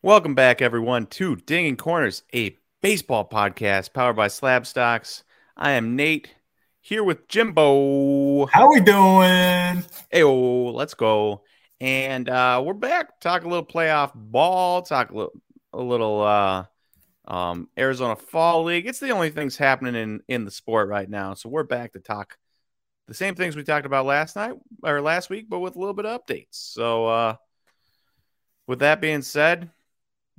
Welcome back, everyone, to Dinging Corners, a baseball podcast powered by Slabstox. I am Nate here with Jimbo. How are we doing? Hey, let's go. And uh, we're back. Talk a little playoff ball. Talk a little, a little uh, um, Arizona Fall League. It's the only things happening in in the sport right now. So we're back to talk the same things we talked about last night or last week, but with a little bit of updates. So, uh, with that being said,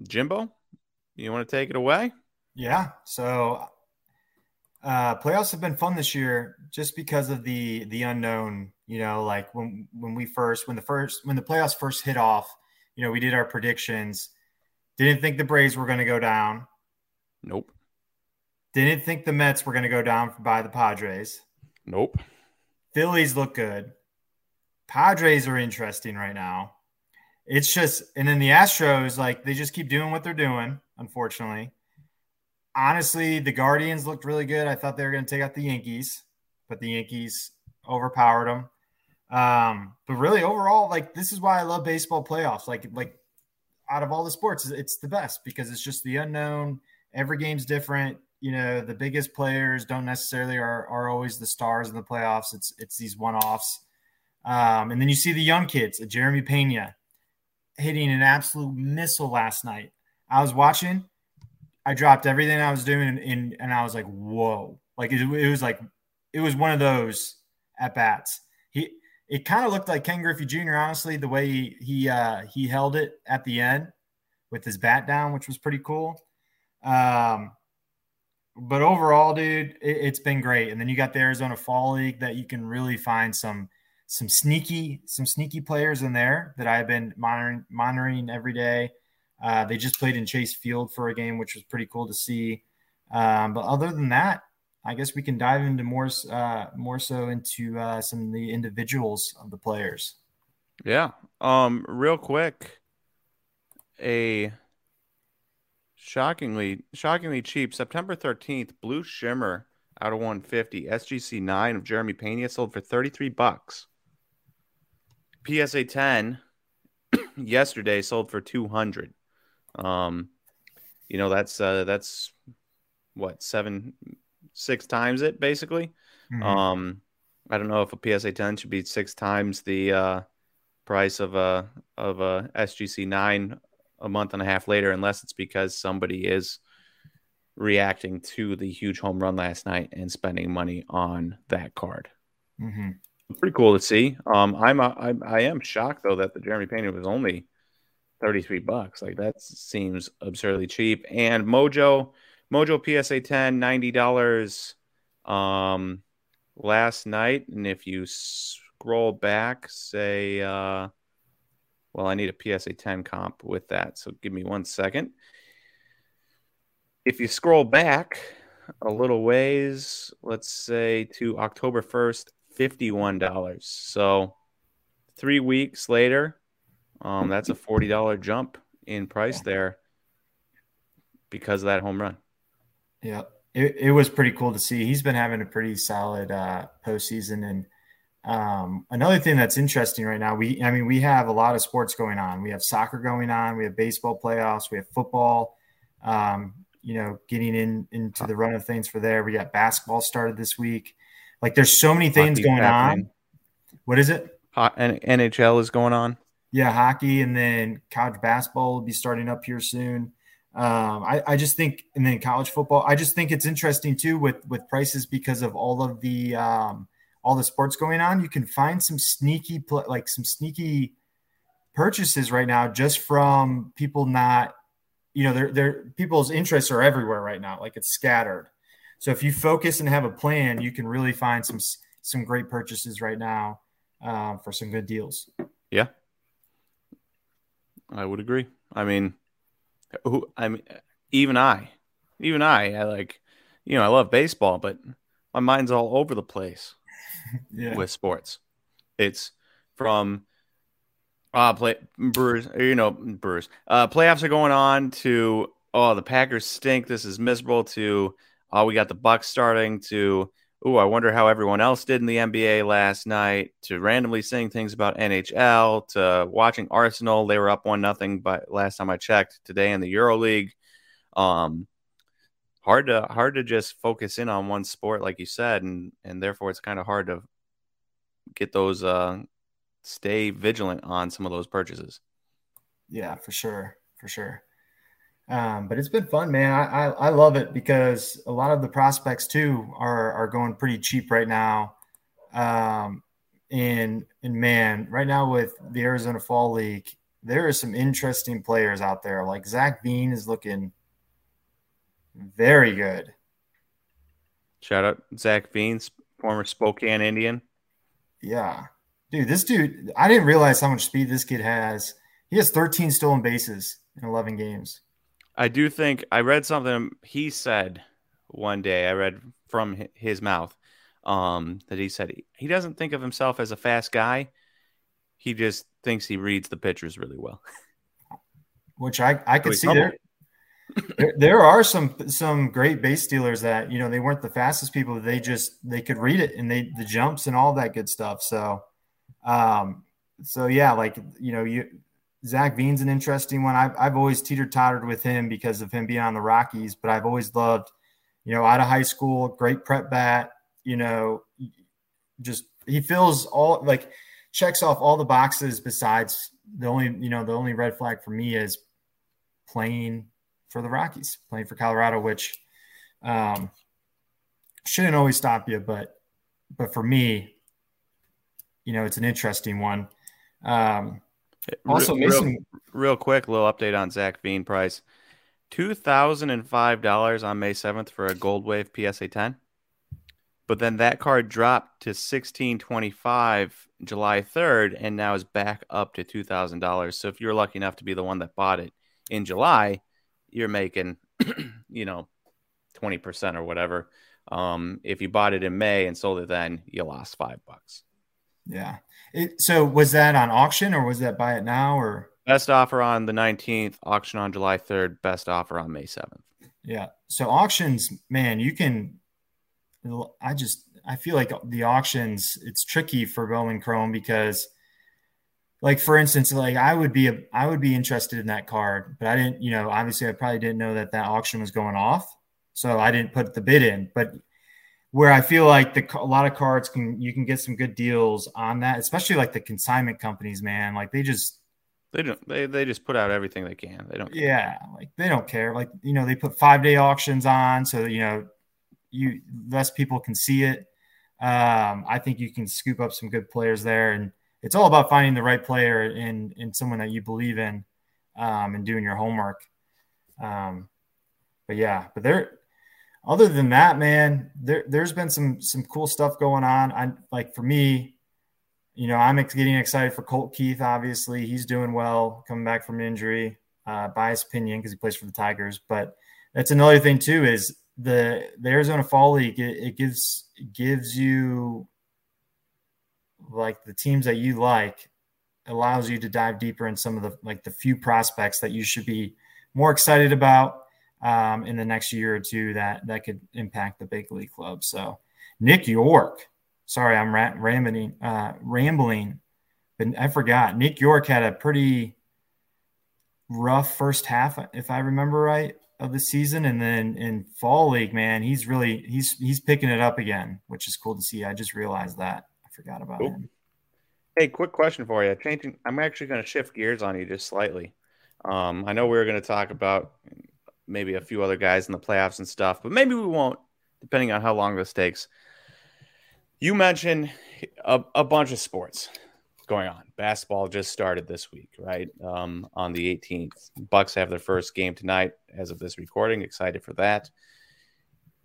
Jimbo, you want to take it away? Yeah. So uh, playoffs have been fun this year just because of the the unknown. You know, like when when we first when the first when the playoffs first hit off, you know, we did our predictions. Didn't think the Braves were going to go down. Nope. Didn't think the Mets were going to go down by the Padres. Nope. Phillies look good. Padres are interesting right now it's just and then the Astros like they just keep doing what they're doing. Unfortunately, honestly, the Guardians looked really good. I thought they were going to take out the Yankees, but the Yankees overpowered them. Um, but really, overall, like this is why I love baseball playoffs. Like like out of all the sports, it's the best because it's just the unknown. Every game's different. You know, the biggest players don't necessarily are, are always the stars in the playoffs. It's it's these one offs. Um, and then you see the young kids, Jeremy Pena, hitting an absolute missile last night. I was watching. I dropped everything I was doing, and, and I was like, "Whoa!" Like it, it was like it was one of those at bats. He it kind of looked like Ken Griffey Jr. Honestly, the way he he uh, he held it at the end with his bat down, which was pretty cool. Um, but overall, dude, it, has been great. And then you got the Arizona Fall League that you can really find some some sneaky some sneaky players in there that I've been monitoring monitoring every day. Uh, they just played in Chase Field for a game, which was pretty cool to see. Um, but other than that, I guess we can dive into more uh, more so into uh, some of the individuals of the players. Yeah. Um. Real quick, a shockingly shockingly cheap September thirteenth Blue Shimmer out of 150 SGC nine of Jeremy Pena sold for 33 bucks. PSA 10 yesterday sold for 200. Um, you know, that's, uh, that's what, seven, six times it basically. Mm-hmm. Um, I don't know if a PSA 10 should be six times the, uh, price of a, of a SGC nine a month and a half later, unless it's because somebody is reacting to the huge home run last night and spending money on that card. Mm-hmm pretty cool to see. Um, I'm, I am shocked though that the Jeremy Pena was only 33 bucks. Like that seems absurdly cheap. And Mojo, Mojo PSA 10, 90 dollars um last night. And if you scroll back, say uh well, I need a PSA 10 comp with that. So give me one second. If you scroll back a little ways, let's say to October 1st, $51. So three weeks later, um, that's a $40 jump in price there because of that home run. Yeah, it, it was pretty cool to see. He's been having a pretty solid uh, postseason. And um, another thing that's interesting right now, we I mean, we have a lot of sports going on. We have soccer going on, we have baseball playoffs, we have football. Um, you know, getting in into the run of things for there. We got basketball started this week. Like there's so many things going happening. on. What is it? NHL is going on. Yeah, hockey, and then college basketball will be starting up here soon. Um, I, I just think, and then college football. I just think it's interesting too with with prices because of all of the um, all the sports going on. You can find some sneaky, like some sneaky purchases right now just from people not, you know, their their people's interests are everywhere right now. Like it's scattered. So if you focus and have a plan, you can really find some some great purchases right now uh, for some good deals. Yeah, I would agree. I mean, who I mean, even I, even I, I like, you know, I love baseball, but my mind's all over the place yeah. with sports. It's from uh play Brewers, you know, Brewers. Uh playoffs are going on to oh the Packers stink. This is miserable to oh, we got the Bucks starting to oh, I wonder how everyone else did in the NBA last night, to randomly saying things about NHL, to watching Arsenal. They were up one nothing, but last time I checked, today in the EuroLeague. Um, hard to hard to just focus in on one sport, like you said, and and therefore it's kind of hard to get those uh stay vigilant on some of those purchases. Yeah, for sure, for sure. Um, but it's been fun, man. I, I, I love it because a lot of the prospects too are are going pretty cheap right now. Um, and and man, right now with the Arizona Fall League, there are some interesting players out there. Like Zach Veen is looking very good. Shout out Zach Veen, former Spokane Indian. Yeah, dude, this dude. I didn't realize how much speed this kid has. He has 13 stolen bases in 11 games. I do think I read something he said one day. I read from his mouth um, that he said he, doesn't think of himself as a fast guy. He just thinks he reads the pitchers really well. Which I I could see there, there. There are some some great base stealers that you know they weren't the fastest people, they just they could read it and they the jumps and all that good stuff. So, um, so yeah, like you know you Zach Veen's an interesting one. I've, I've always teeter tottered with him because of him being on the Rockies, but I've always loved, you know, out of high school, great prep bat, you know, just he fills all like checks off all the boxes besides the only, you know, the only red flag for me is playing for the Rockies, playing for Colorado, which um, shouldn't always stop you, but but for me, you know, it's an interesting one. Um, also, Mason. Real, real quick, little update on Zach Veen price: two thousand and five dollars on May seventh for a Gold Wave PSA ten. But then that card dropped to sixteen twenty five July third, and now is back up to two thousand dollars. So if you're lucky enough to be the one that bought it in July, you're making, you know, twenty percent or whatever. Um, if you bought it in May and sold it then, you lost five bucks. Yeah. It, so was that on auction or was that buy it now or best offer on the 19th, auction on July 3rd, best offer on May 7th. Yeah. So auctions, man, you can I just I feel like the auctions it's tricky for Bowman Chrome because like for instance like I would be a, I would be interested in that card, but I didn't, you know, obviously I probably didn't know that that auction was going off. So I didn't put the bid in, but where I feel like the a lot of cards can you can get some good deals on that, especially like the consignment companies, man. Like they just they don't they, they just put out everything they can. They don't care. Yeah, like they don't care. Like, you know, they put five day auctions on so that, you know you less people can see it. Um, I think you can scoop up some good players there and it's all about finding the right player in in someone that you believe in um, and doing your homework. Um, but yeah, but they're other than that, man, there, there's been some some cool stuff going on. I like for me, you know, I'm getting excited for Colt Keith. Obviously, he's doing well, coming back from injury. Uh, biased opinion because he plays for the Tigers, but that's another thing too. Is the the Arizona Fall League it, it gives gives you like the teams that you like allows you to dive deeper in some of the like the few prospects that you should be more excited about um, in the next year or two that that could impact the big league club. So Nick York, sorry, I'm ra- rambling, uh, rambling, but I forgot. Nick York had a pretty rough first half, if I remember right, of the season, and then in fall league, man, he's really he's he's picking it up again, which is cool to see. I just realized that I forgot about cool. him. Hey, quick question for you. Changing, I'm actually going to shift gears on you just slightly. Um, I know we were going to talk about maybe a few other guys in the playoffs and stuff, but maybe we won't, depending on how long this takes. You mentioned a, a bunch of sports going on. Basketball just started this week, right? Um, on the 18th, Bucks have their first game tonight. As of this recording, excited for that.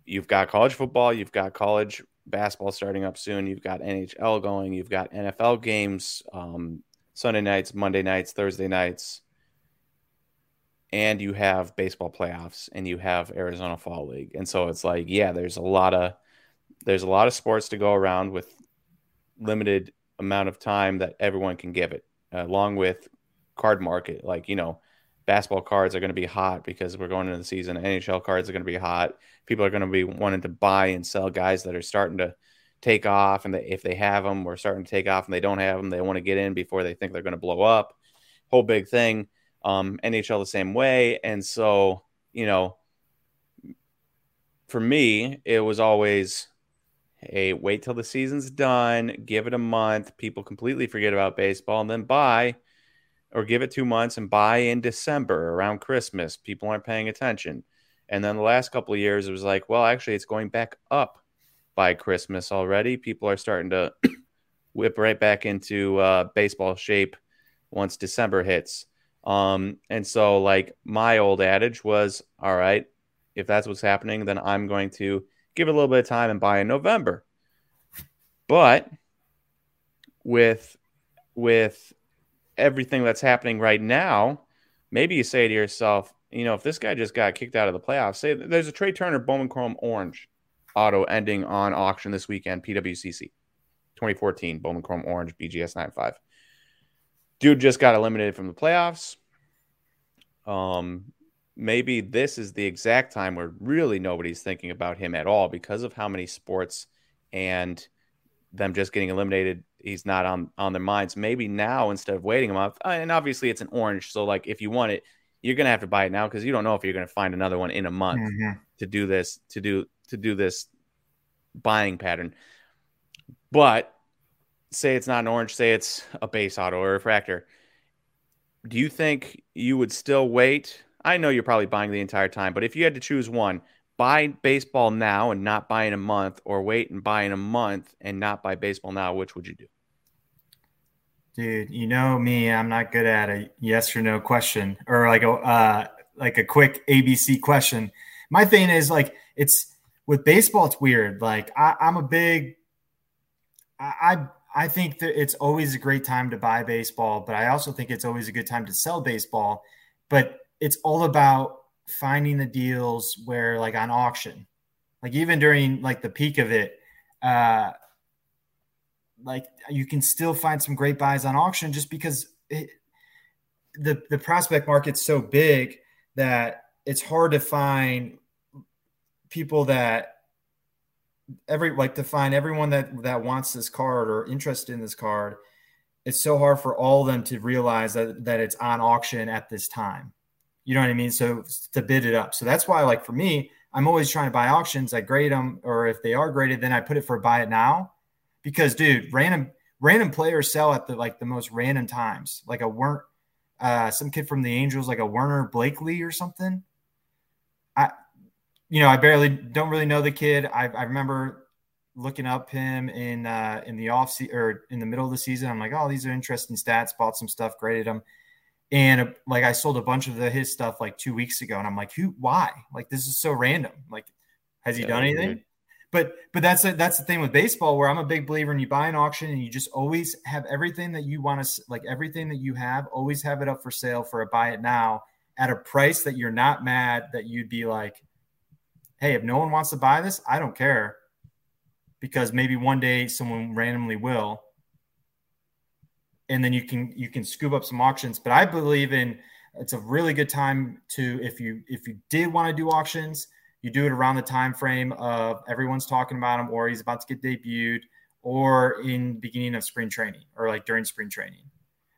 You've got college football. You've got college basketball starting up soon. You've got NHL going. You've got NFL games um, Sunday nights, Monday nights, Thursday nights and you have baseball playoffs and you have Arizona Fall League. And so it's like, yeah, there's a lot of there's a lot of sports to go around with limited amount of time that everyone can give it, along with card market. Like, you know, basketball cards are going to be hot because we're going into the season. NHL cards are going to be hot. People are going to be wanting to buy and sell guys that are starting to take off, and they, if they have them, we're starting to take off, and they don't have them, they want to get in before they think they're going to blow up. Whole big thing. Um, NHL the same way, and so you know, for me, it was always hey, wait till the season's done, give it a month, people completely forget about baseball, and then buy or give it two months and buy in December around Christmas. People aren't paying attention. And then the last couple of years, it was like, well, actually, it's going back up by Christmas already. People are starting to whip right back into uh, baseball shape once December hits. Um, and so, like, my old adage was, all right, if that's what's happening, then I'm going to give it a little bit of time and buy in November. But with with everything that's happening right now, maybe you say to yourself, you know, if this guy just got kicked out of the playoffs, say there's a Trea Turner Bowman Chrome Orange auto ending on auction this weekend, PWCC 2014 Bowman Chrome Orange BGS 95. Dude just got eliminated from the playoffs. Um, maybe this is the exact time where really nobody's thinking about him at all because of how many sports and them just getting eliminated he's not on on their minds maybe now instead of waiting a month uh, and obviously it's an orange so like if you want it you're gonna have to buy it now because you don't know if you're gonna find another one in a month mm-hmm. to do this to do to do this buying pattern but say it's not an orange say it's a base auto or a refractor do you think you would still wait I know you're probably buying the entire time, but if you had to choose one, buy baseball now and not buy in a month, or wait and buy in a month and not buy baseball now, which would you do? Dude, you know me, I'm not good at a yes or no question or like a uh, like a quick ABC question. My thing is like it's with baseball, it's weird. Like I, am a big I I think that it's always a great time to buy baseball, but I also think it's always a good time to sell baseball. But it's all about finding the deals where like on auction like even during like the peak of it uh like you can still find some great buys on auction just because it, the the prospect market's so big that it's hard to find people that every like to find everyone that that wants this card or interested in this card it's so hard for all of them to realize that that it's on auction at this time you know what I mean? So to bid it up. So that's why, like for me, I'm always trying to buy auctions. I grade them, or if they are graded, then I put it for buy it now. Because, dude, random random players sell at the like the most random times. Like a weren't uh, some kid from the Angels, like a Werner Blakely or something. I, you know, I barely don't really know the kid. I, I remember looking up him in uh, in the off season or in the middle of the season. I'm like, oh, these are interesting stats. Bought some stuff, graded them and uh, like I sold a bunch of the, his stuff like two weeks ago, and I'm like, who? Why? Like this is so random. Like, has he yeah, done anything? Weird. But but that's a, that's the thing with baseball where I'm a big believer in you buy an auction and you just always have everything that you want to like everything that you have always have it up for sale for a buy it now at a price that you're not mad that you'd be like, hey, if no one wants to buy this, I don't care because maybe one day someone randomly will and then you can you can scoop up some auctions. But I believe in it's a really good time to if you if you did want to do auctions, you do it around the time frame of everyone's talking about him or he's about to get debuted or in beginning of spring training or like during spring training.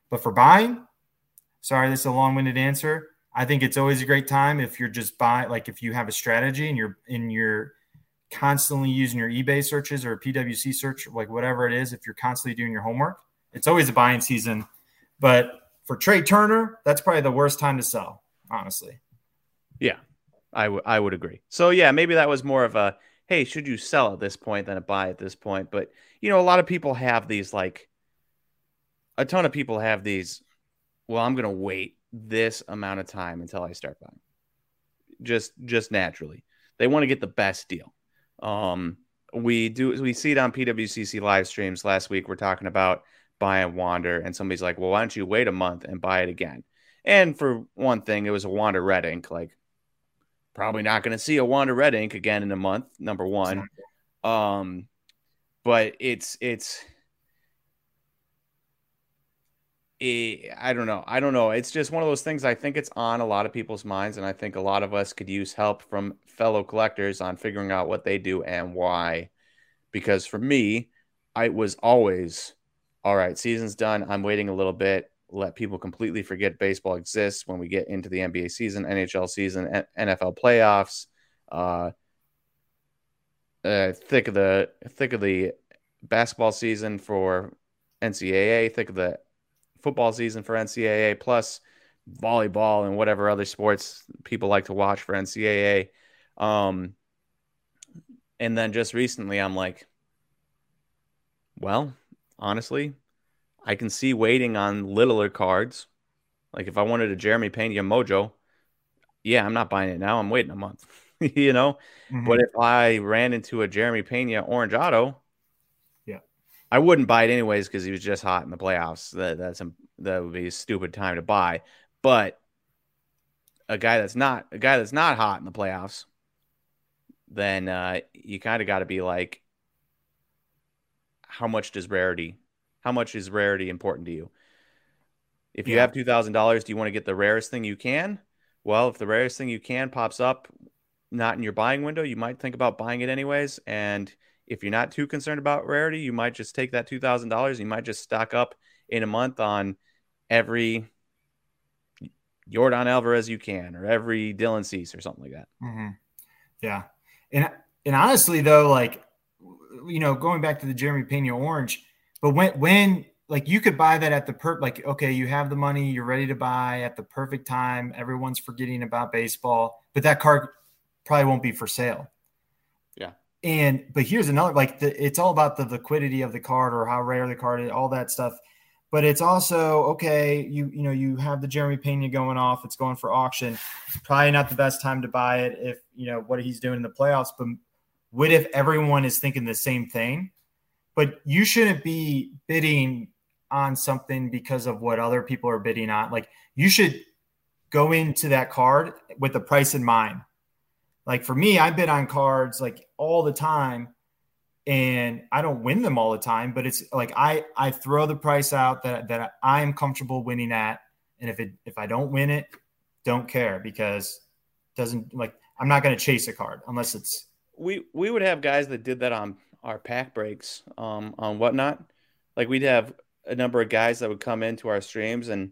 But for buying, sorry, this is a long-winded answer. I think it's always a great time if you're just buying like if you have a strategy and you're in your constantly using your eBay searches or PWC search, like whatever it is, if you're constantly doing your homework, it's always a buying season. But for Trea Turner, that's probably the worst time to sell, honestly. Yeah, I would agree. So, yeah, maybe that was more of a hey, should you sell at this point than a buy at this point? But, you know, a lot of people have these like, a ton of people have these, well, I'm going to wait this amount of time until I start buying. Just, just naturally. They want to get the best deal. Um, we do, we see it on PWCC live streams last week. We're talking about buy and Wander and somebody's like well why don't you wait a month and buy it again and for one thing it was a Wander red ink like probably not going to see a Wander red ink again in a month number one um but it's it's I don't know. I don't know. It's just one of those things. I think it's on a lot of people's minds, and I think a lot of us could use help from fellow collectors on figuring out what they do and why. Because for me, I was always all right. Season's done. I'm waiting a little bit. Let people completely forget baseball exists when we get into the NBA season, NHL season, NFL playoffs. Uh, uh, thick of the thick of the basketball season for NCAA, thick of the football season for NCAA, plus volleyball and whatever other sports people like to watch for NCAA. Um, and then just recently, I'm like, well, honestly, I can see waiting on littler cards. Like if I wanted a Jeremy Pena Mojo, yeah, I'm not buying it now. I'm waiting a month, you know. Mm-hmm. But if I ran into a Jeremy Pena Orange Auto, I wouldn't buy it anyways because he was just hot in the playoffs. That that's a, that would be a stupid time to buy. But a guy that's not a guy that's not hot in the playoffs, then uh, you kind of got to be like, how much does rarity? How much is rarity important to you? If you yeah. have two thousand dollars, do you want to get the rarest thing you can? Well, if the rarest thing you can pops up, not in your buying window, you might think about buying it anyways, and if you're not too concerned about rarity, you might just take that two thousand dollars. You might just stock up in a month on every Yordan Alvarez you can, or every Dylan Cease, or something like that. Mm-hmm. Yeah, and and honestly though, like you know, going back to the Jeremy Pena Orange, but when when like you could buy that at the per like okay, you have the money, you're ready to buy at the perfect time. Everyone's forgetting about baseball, but that card probably won't be for sale. And but here's another like the, it's all about the liquidity of the card or how rare the card is, all that stuff. But it's also okay. You you know you have the Jeremy Pena going off. It's going for auction. Probably not the best time to buy it if you know what he's doing in the playoffs. But what if everyone is thinking the same thing? But you shouldn't be bidding on something because of what other people are bidding on. Like you should go into that card with the price in mind. Like for me, I bid on cards like all the time and I don't win them all the time, but it's like I I throw the price out that that I am comfortable winning at, and if it if I don't win it, don't care because it doesn't like I'm not going to chase a card unless it's. We we would have guys that did that on our pack breaks, um, on whatnot. Like we'd have a number of guys that would come into our streams and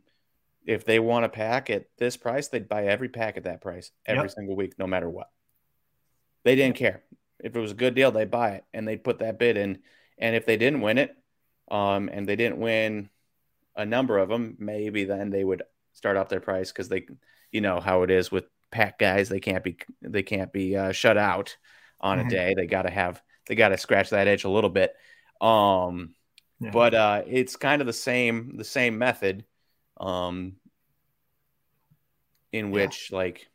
if they want a pack at this price, they'd buy every pack at that price every yep. single week, no matter what. They didn't care. If it was a good deal, they'd buy it and they'd put that bid in. And if they didn't win it, um, and they didn't win a number of them, maybe then they would start up their price because they, you know how it is with pack guys. They can't be they can't be uh, shut out on mm-hmm. a day. They got to have they got to scratch that edge a little bit. Um, yeah. But uh, it's kind of the same the same method, um, in which yeah. like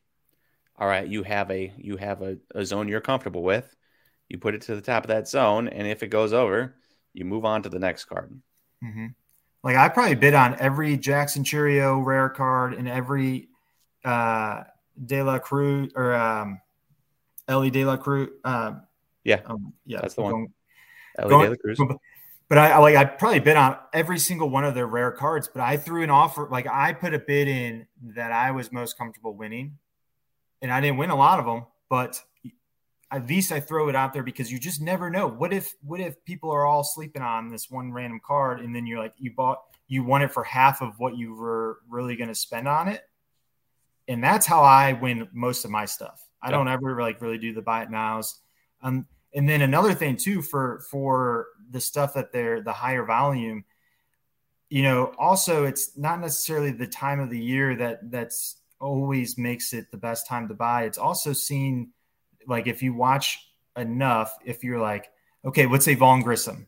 all right, you have a you have a, a zone you're comfortable with. You put it to the top of that zone, and if it goes over, you move on to the next card. Mm-hmm. Like I probably bid on every Jackson Chourio rare card and every uh, De La Cruz or um, Elly De La Cruz. Uh, yeah, um, yeah, that's the one. Elly going, De La Cruz. But I like I probably bid on every single one of their rare cards. But I threw an offer, like I put a bid in that I was most comfortable winning, and I didn't win a lot of them, but at least I throw it out there because you just never know. What if what if people are all sleeping on this one random card and then you're like you bought you won it for half of what you were really going to spend on it? And that's how I win most of my stuff. I don't ever like really do the buy it nows. Um, and then another thing too for for the stuff that they're the higher volume, you know, also it's not necessarily the time of the year that that's always makes it the best time to buy. It's also seen like if you watch enough, if you're like, okay, let's say Vaughn Grissom.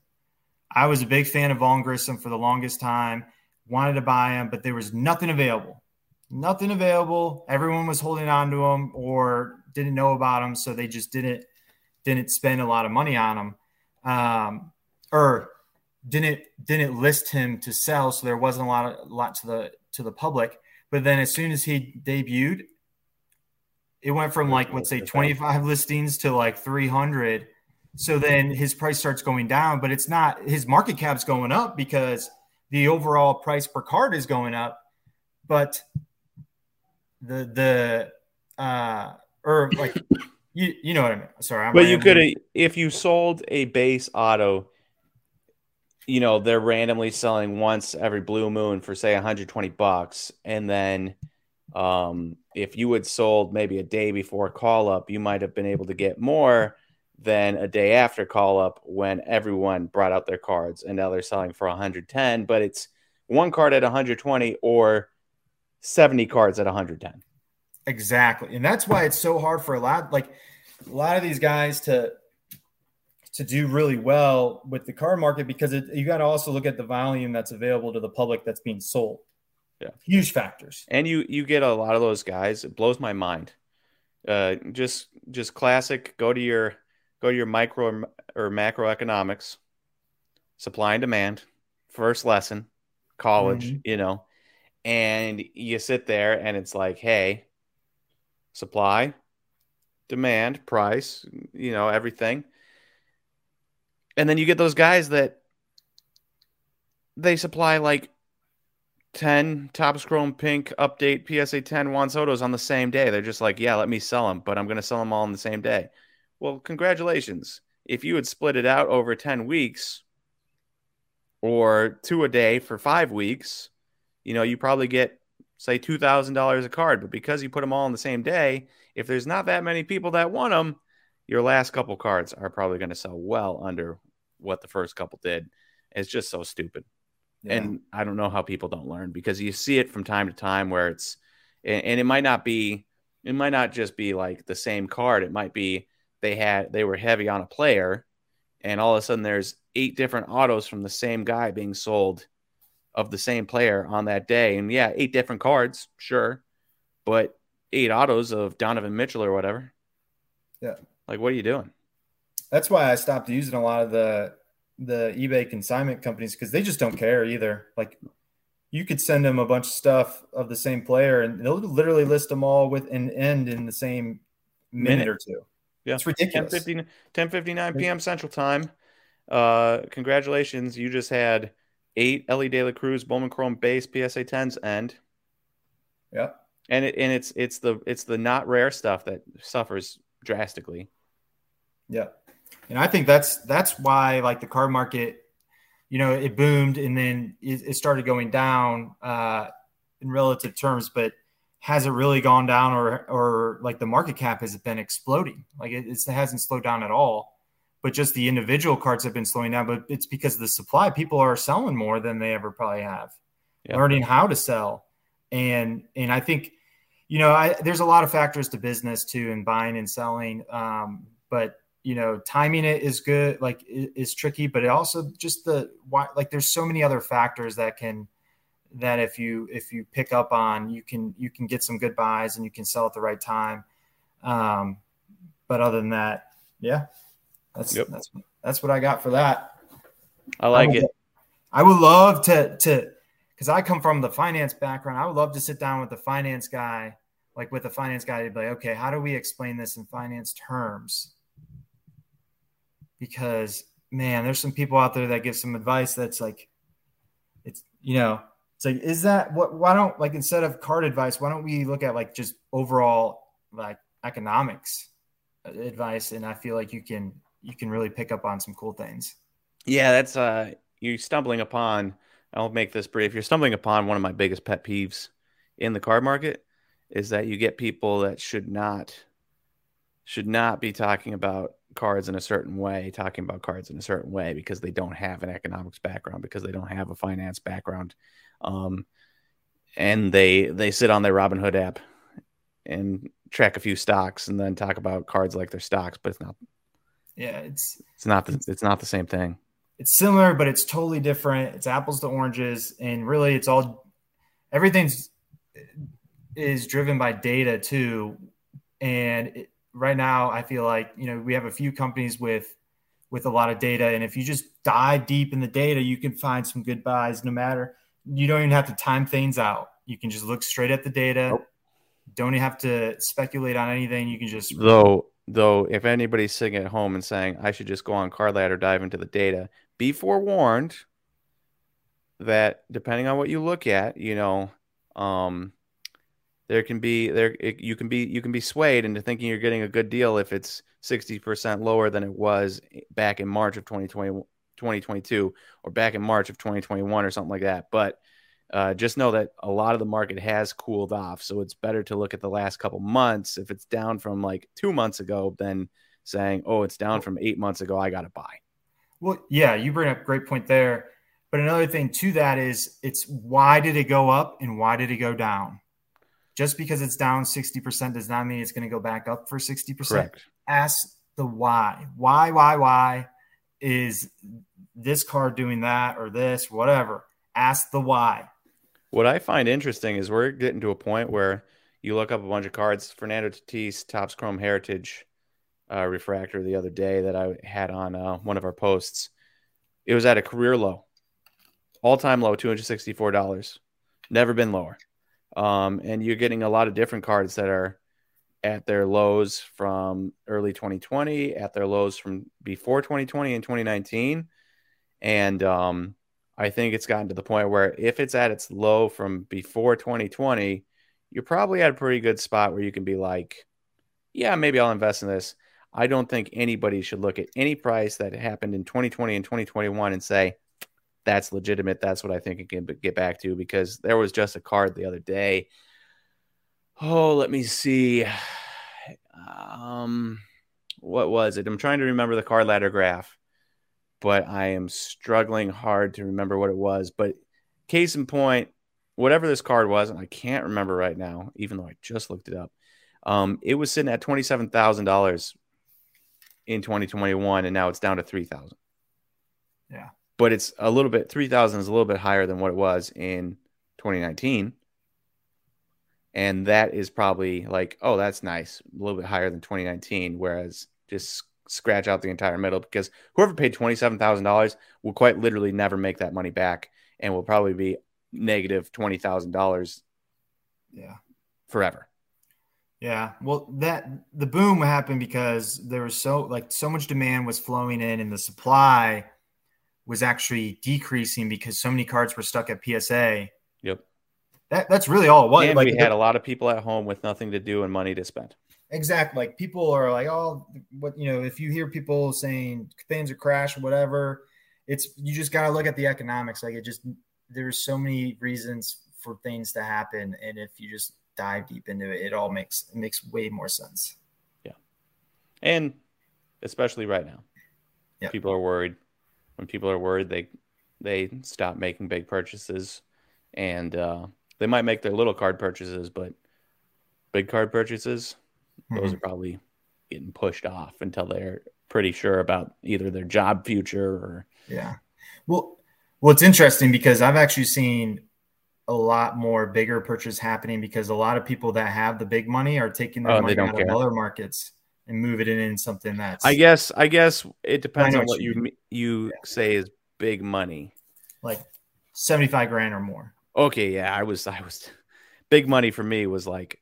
I was a big fan of Vaughn Grissom for the longest time, wanted to buy him, but there was nothing available. Nothing available. Everyone was holding on to him or didn't know about him, so they just didn't didn't spend a lot of money on him. Um, or didn't didn't list him to sell, so there wasn't a lot of, a lot to the to the public. But then as soon as he debuted, it went from like let's say 25 listings to like 300. So then his price starts going down, but it's not his market cap's going up because the overall price per card is going up, but the the uh or like you you know what I mean. Sorry, I'm but you could if you sold a base auto, you know they're randomly selling once every blue moon for say 120 bucks, and then um, if you had sold maybe a day before call up, you might have been able to get more than a day after call up when everyone brought out their cards. And now they're selling for 110 but it's one card at 120 or 70 cards at 110 exactly. And that's why it's so hard for a lot like a lot of these guys to to do really well with the car market because it, you got to also look at the volume that's available to the public that's being sold yeah huge factors and you you get a lot of those guys it blows my mind uh just just classic go to your go to your micro or macroeconomics, supply and demand, first lesson, college, mm-hmm. you know, and you sit there and it's like, hey, supply, demand, price, you know, everything. And then you get those guys that they supply like 10 Topps Chrome Pink update PSA 10 Juan Soto's on the same day. They're just like, yeah, let me sell them, but I'm going to sell them all on the same day. Well, congratulations. If you had split it out over 10 weeks or two a day for five weeks, you know, you probably get, say, $2,000 a card. But because you put them all on the same day, if there's not that many people that want them, your last couple cards are probably going to sell well under what the first couple did. It's just so stupid. Yeah. And I don't know how people don't learn because you see it from time to time where it's, and it might not be, it might not just be like the same card. It might be they had they were heavy on a player, and all of a sudden there's eight different autos from the same guy being sold of the same player on that day. And yeah, eight different cards, sure, but eight autos of Donovan Mitchell or whatever. Yeah. Like, what are you doing? That's why I stopped using a lot of the the eBay consignment companies because they just don't care either. Like, you could send them a bunch of stuff of the same player, and they'll literally list them all with an end in the same minute, minute. or two. Yeah, it's ridiculous. 10, 59 p.m. Central Time. Uh, congratulations, you just had eight Elly De La Cruz Bowman Chrome base PSA 10s end. Yeah, and it, and it's it's the it's the not rare stuff that suffers drastically. Yeah, and I think that's that's why like the card market, you know, it boomed and then it, it started going down uh, in relative terms, but has it really gone down or or like the market cap has been exploding. Like it, it hasn't slowed down at all. But just the individual cards have been slowing down. But it's because of the supply. People are selling more than they ever probably have. Yeah. Learning how to sell, and and I think, you know, I, there's a lot of factors to business too, in buying and selling. Um, but you know, timing it is good, like is tricky. But it also just the why, like there's so many other factors that can that if you if you pick up on you can you can get some good buys and you can sell at the right time um, but other than that yeah that's yep. that's that's what i got for that i like I would, it i would love to to because i come from the finance background i would love to sit down with the finance guy like with the finance guy to be like okay how do we explain this in finance terms because man there's some people out there that give some advice that's like it's you know it's like, is that what? Why don't like instead of card advice, why don't we look at like just overall like economics advice? And I feel like you can you can really pick up on some cool things. Yeah, that's uh, you're stumbling upon. I'll make this brief. You're stumbling upon one of my biggest pet peeves in the card market is that you get people that should not should not be talking about cards in a certain way, talking about cards in a certain way because they don't have an economics background, because they don't have a finance background, um, and they they sit on their Robinhood app and track a few stocks and then talk about cards like their stocks, but it's not. Yeah, it's it's not the, it's not the same thing. It's similar, but it's totally different. It's apples to oranges, and really, it's all everything's is driven by data too. And it, right now, I feel like you know we have a few companies with with a lot of data, and if you just dive deep in the data, you can find some good buys, no matter you don't even have to time things out. You can just look straight at the data. Nope. Don't even have to speculate on anything. You can just though though if anybody's sitting at home and saying I should just go on card ladder dive into the data, be forewarned. that depending on what you look at, you know, um, there can be there it, you can be you can be swayed into thinking you're getting a good deal if it's 60% lower than it was back in March of 2020 2022 or back in March of 2021 or something like that. But uh, just know that a lot of the market has cooled off. So it's better to look at the last couple months. If it's down from like two months ago, than saying, oh, it's down from eight months ago, I got to buy. Well, yeah, you bring up a great point there. But another thing to that is it's why did it go up and why did it go down? Just because it's down 60% does not mean it's going to go back up for 60%. Correct. Ask the why. Why, why, why is this card doing that or this, whatever? Ask the why. What I find interesting is we're getting to a point where you look up a bunch of cards. Fernando Tatis, Topps Chrome Heritage uh, refractor the other day that I had on uh, one of our posts. It was at a career low, all time low, $264. Never been lower. Um, and you're getting a lot of different cards that are at their lows from early 2020, at their lows from before 2020 and 2019. And um, I think it's gotten to the point where if it's at its low from before 2020, you're probably at a pretty good spot where you can be like, yeah, maybe I'll invest in this. I don't think anybody should look at any price that happened in 2020 and 2021 and say, that's legitimate. That's what I think it can get back to because there was just a card the other day. Oh, let me see. Um, what was it? I'm trying to remember the card ladder graph but I am struggling hard to remember what it was. But case in point, whatever this card was, and I can't remember right now, even though I just looked it up. Um, it was sitting at twenty seven thousand dollars in 2021, and now it's down to three thousand. Yeah, but it's a little bit three thousand is a little bit higher than what it was in 2019, and that is probably like, oh, that's nice, a little bit higher than 2019. Whereas just scratch out the entire middle because whoever paid $27,000 will quite literally never make that money back and will probably be negative $20,000 yeah forever. Yeah, well that the boom happened because there was so like so much demand was flowing in and the supply was actually decreasing because so many cards were stuck at PSA. Yep. That, that's really all it was. And like, we had a lot of people at home with nothing to do and money to spend. Exactly. Like people are like, oh, what you know, if you hear people saying things are crash whatever, it's you just gotta look at the economics. Like it just there's so many reasons for things to happen. And if you just dive deep into it, it all makes it makes way more sense. Yeah. And especially right now. Yeah. People are worried. When people are worried, they they stop making big purchases and uh, they might make their little card purchases, but big card purchases, mm-hmm. those are probably getting pushed off until they're pretty sure about either their job future or yeah. Well, well, it's interesting because I've actually seen a lot more bigger purchase happening because a lot of people that have the big money are taking their oh, money out care. of other markets and move it in, in something that's. I guess. I guess it depends on what you you yeah. say is big money. Like seventy five grand or more. Okay, yeah, I was I was big money for me was like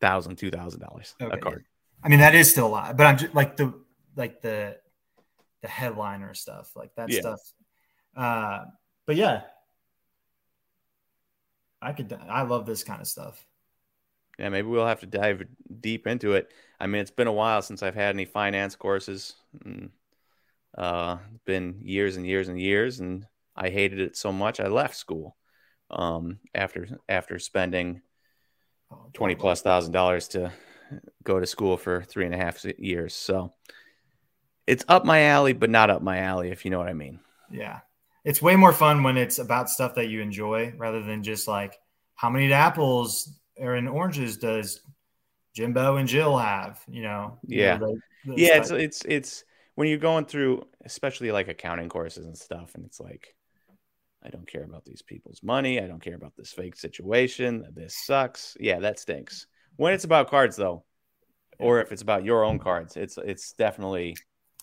thousand, two thousand dollars okay. a card. I mean, that is still a lot, but I'm just like the like the the headliner stuff, like that yeah. stuff. Uh, but yeah, I could. I love this kind of stuff. Yeah, maybe we'll have to dive deep into it. I mean, it's been a while since I've had any finance courses. And, uh, been years and years and years, and I hated it so much I left school. Um, after after spending twenty plus thousand dollars to go to school for three and a half years. So it's up my alley, but not up my alley, if you know what I mean. Yeah. It's way more fun when it's about stuff that you enjoy rather than just like how many apples or in oranges does Jimbo and Jill have, you know? Yeah. You know, the, the yeah. It's, it's, it's when you're going through, especially like accounting courses and stuff, and it's like, I don't care about these people's money. I don't care about this fake situation. This sucks. Yeah, that stinks. When it's about cards, though, or if it's about your own cards, it's it's definitely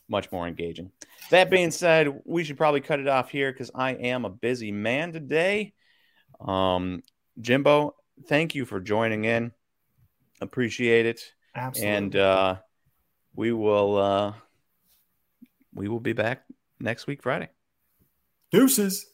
much more engaging. That being said, we should probably cut it off here because I am a busy man today. Um, Jimbo, thank you for joining in. Appreciate it. Absolutely. And uh, we will uh, we will be back next week Friday. Deuces.